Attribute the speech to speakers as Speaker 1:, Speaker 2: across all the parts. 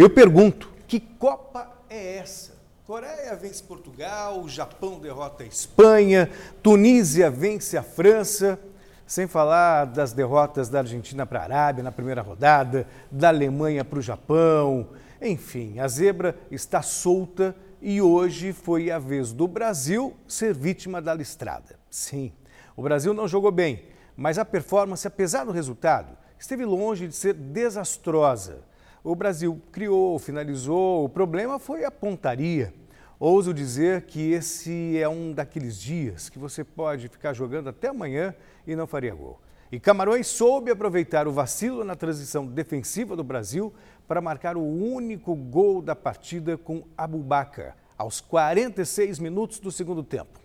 Speaker 1: Eu pergunto, que Copa é essa? Coreia vence Portugal, Japão derrota a Espanha, Tunísia vence a França, sem falar das derrotas da Argentina para a Arábia na primeira rodada, da Alemanha para o Japão. Enfim, a zebra está solta e hoje foi a vez do Brasil ser vítima da listrada. Sim, o Brasil não jogou bem, mas a performance, apesar do resultado, esteve longe de ser desastrosa o Brasil criou, finalizou, o problema foi a pontaria. Ouso dizer que esse é um daqueles dias que você pode ficar jogando até amanhã e não faria gol. E Camarões soube aproveitar o vacilo na transição defensiva do Brasil para marcar o único gol da partida com Abubacar, aos 46 minutos do segundo tempo.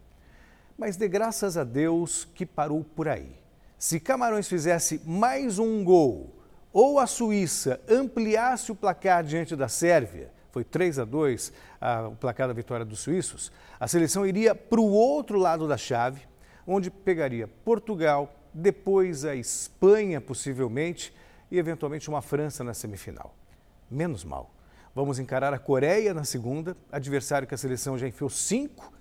Speaker 1: Mas de graças a Deus que parou por aí. Se Camarões fizesse mais um gol ou a Suíça ampliasse o placar diante da Sérvia, foi 3 a 2 a, o placar da vitória dos suíços, a seleção iria para o outro lado da chave, onde pegaria Portugal, depois a Espanha, possivelmente, e eventualmente uma França na semifinal. Menos mal. Vamos encarar a Coreia na segunda, adversário que a seleção já enfiou cinco,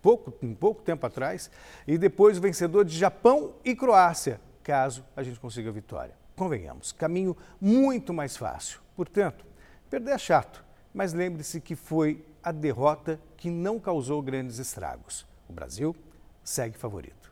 Speaker 1: pouco, um pouco tempo atrás, e depois o vencedor de Japão e Croácia, caso a gente consiga a vitória convenhamos, caminho muito mais fácil. Portanto, perder é chato, mas lembre-se que foi a derrota que não causou grandes estragos. O Brasil segue favorito.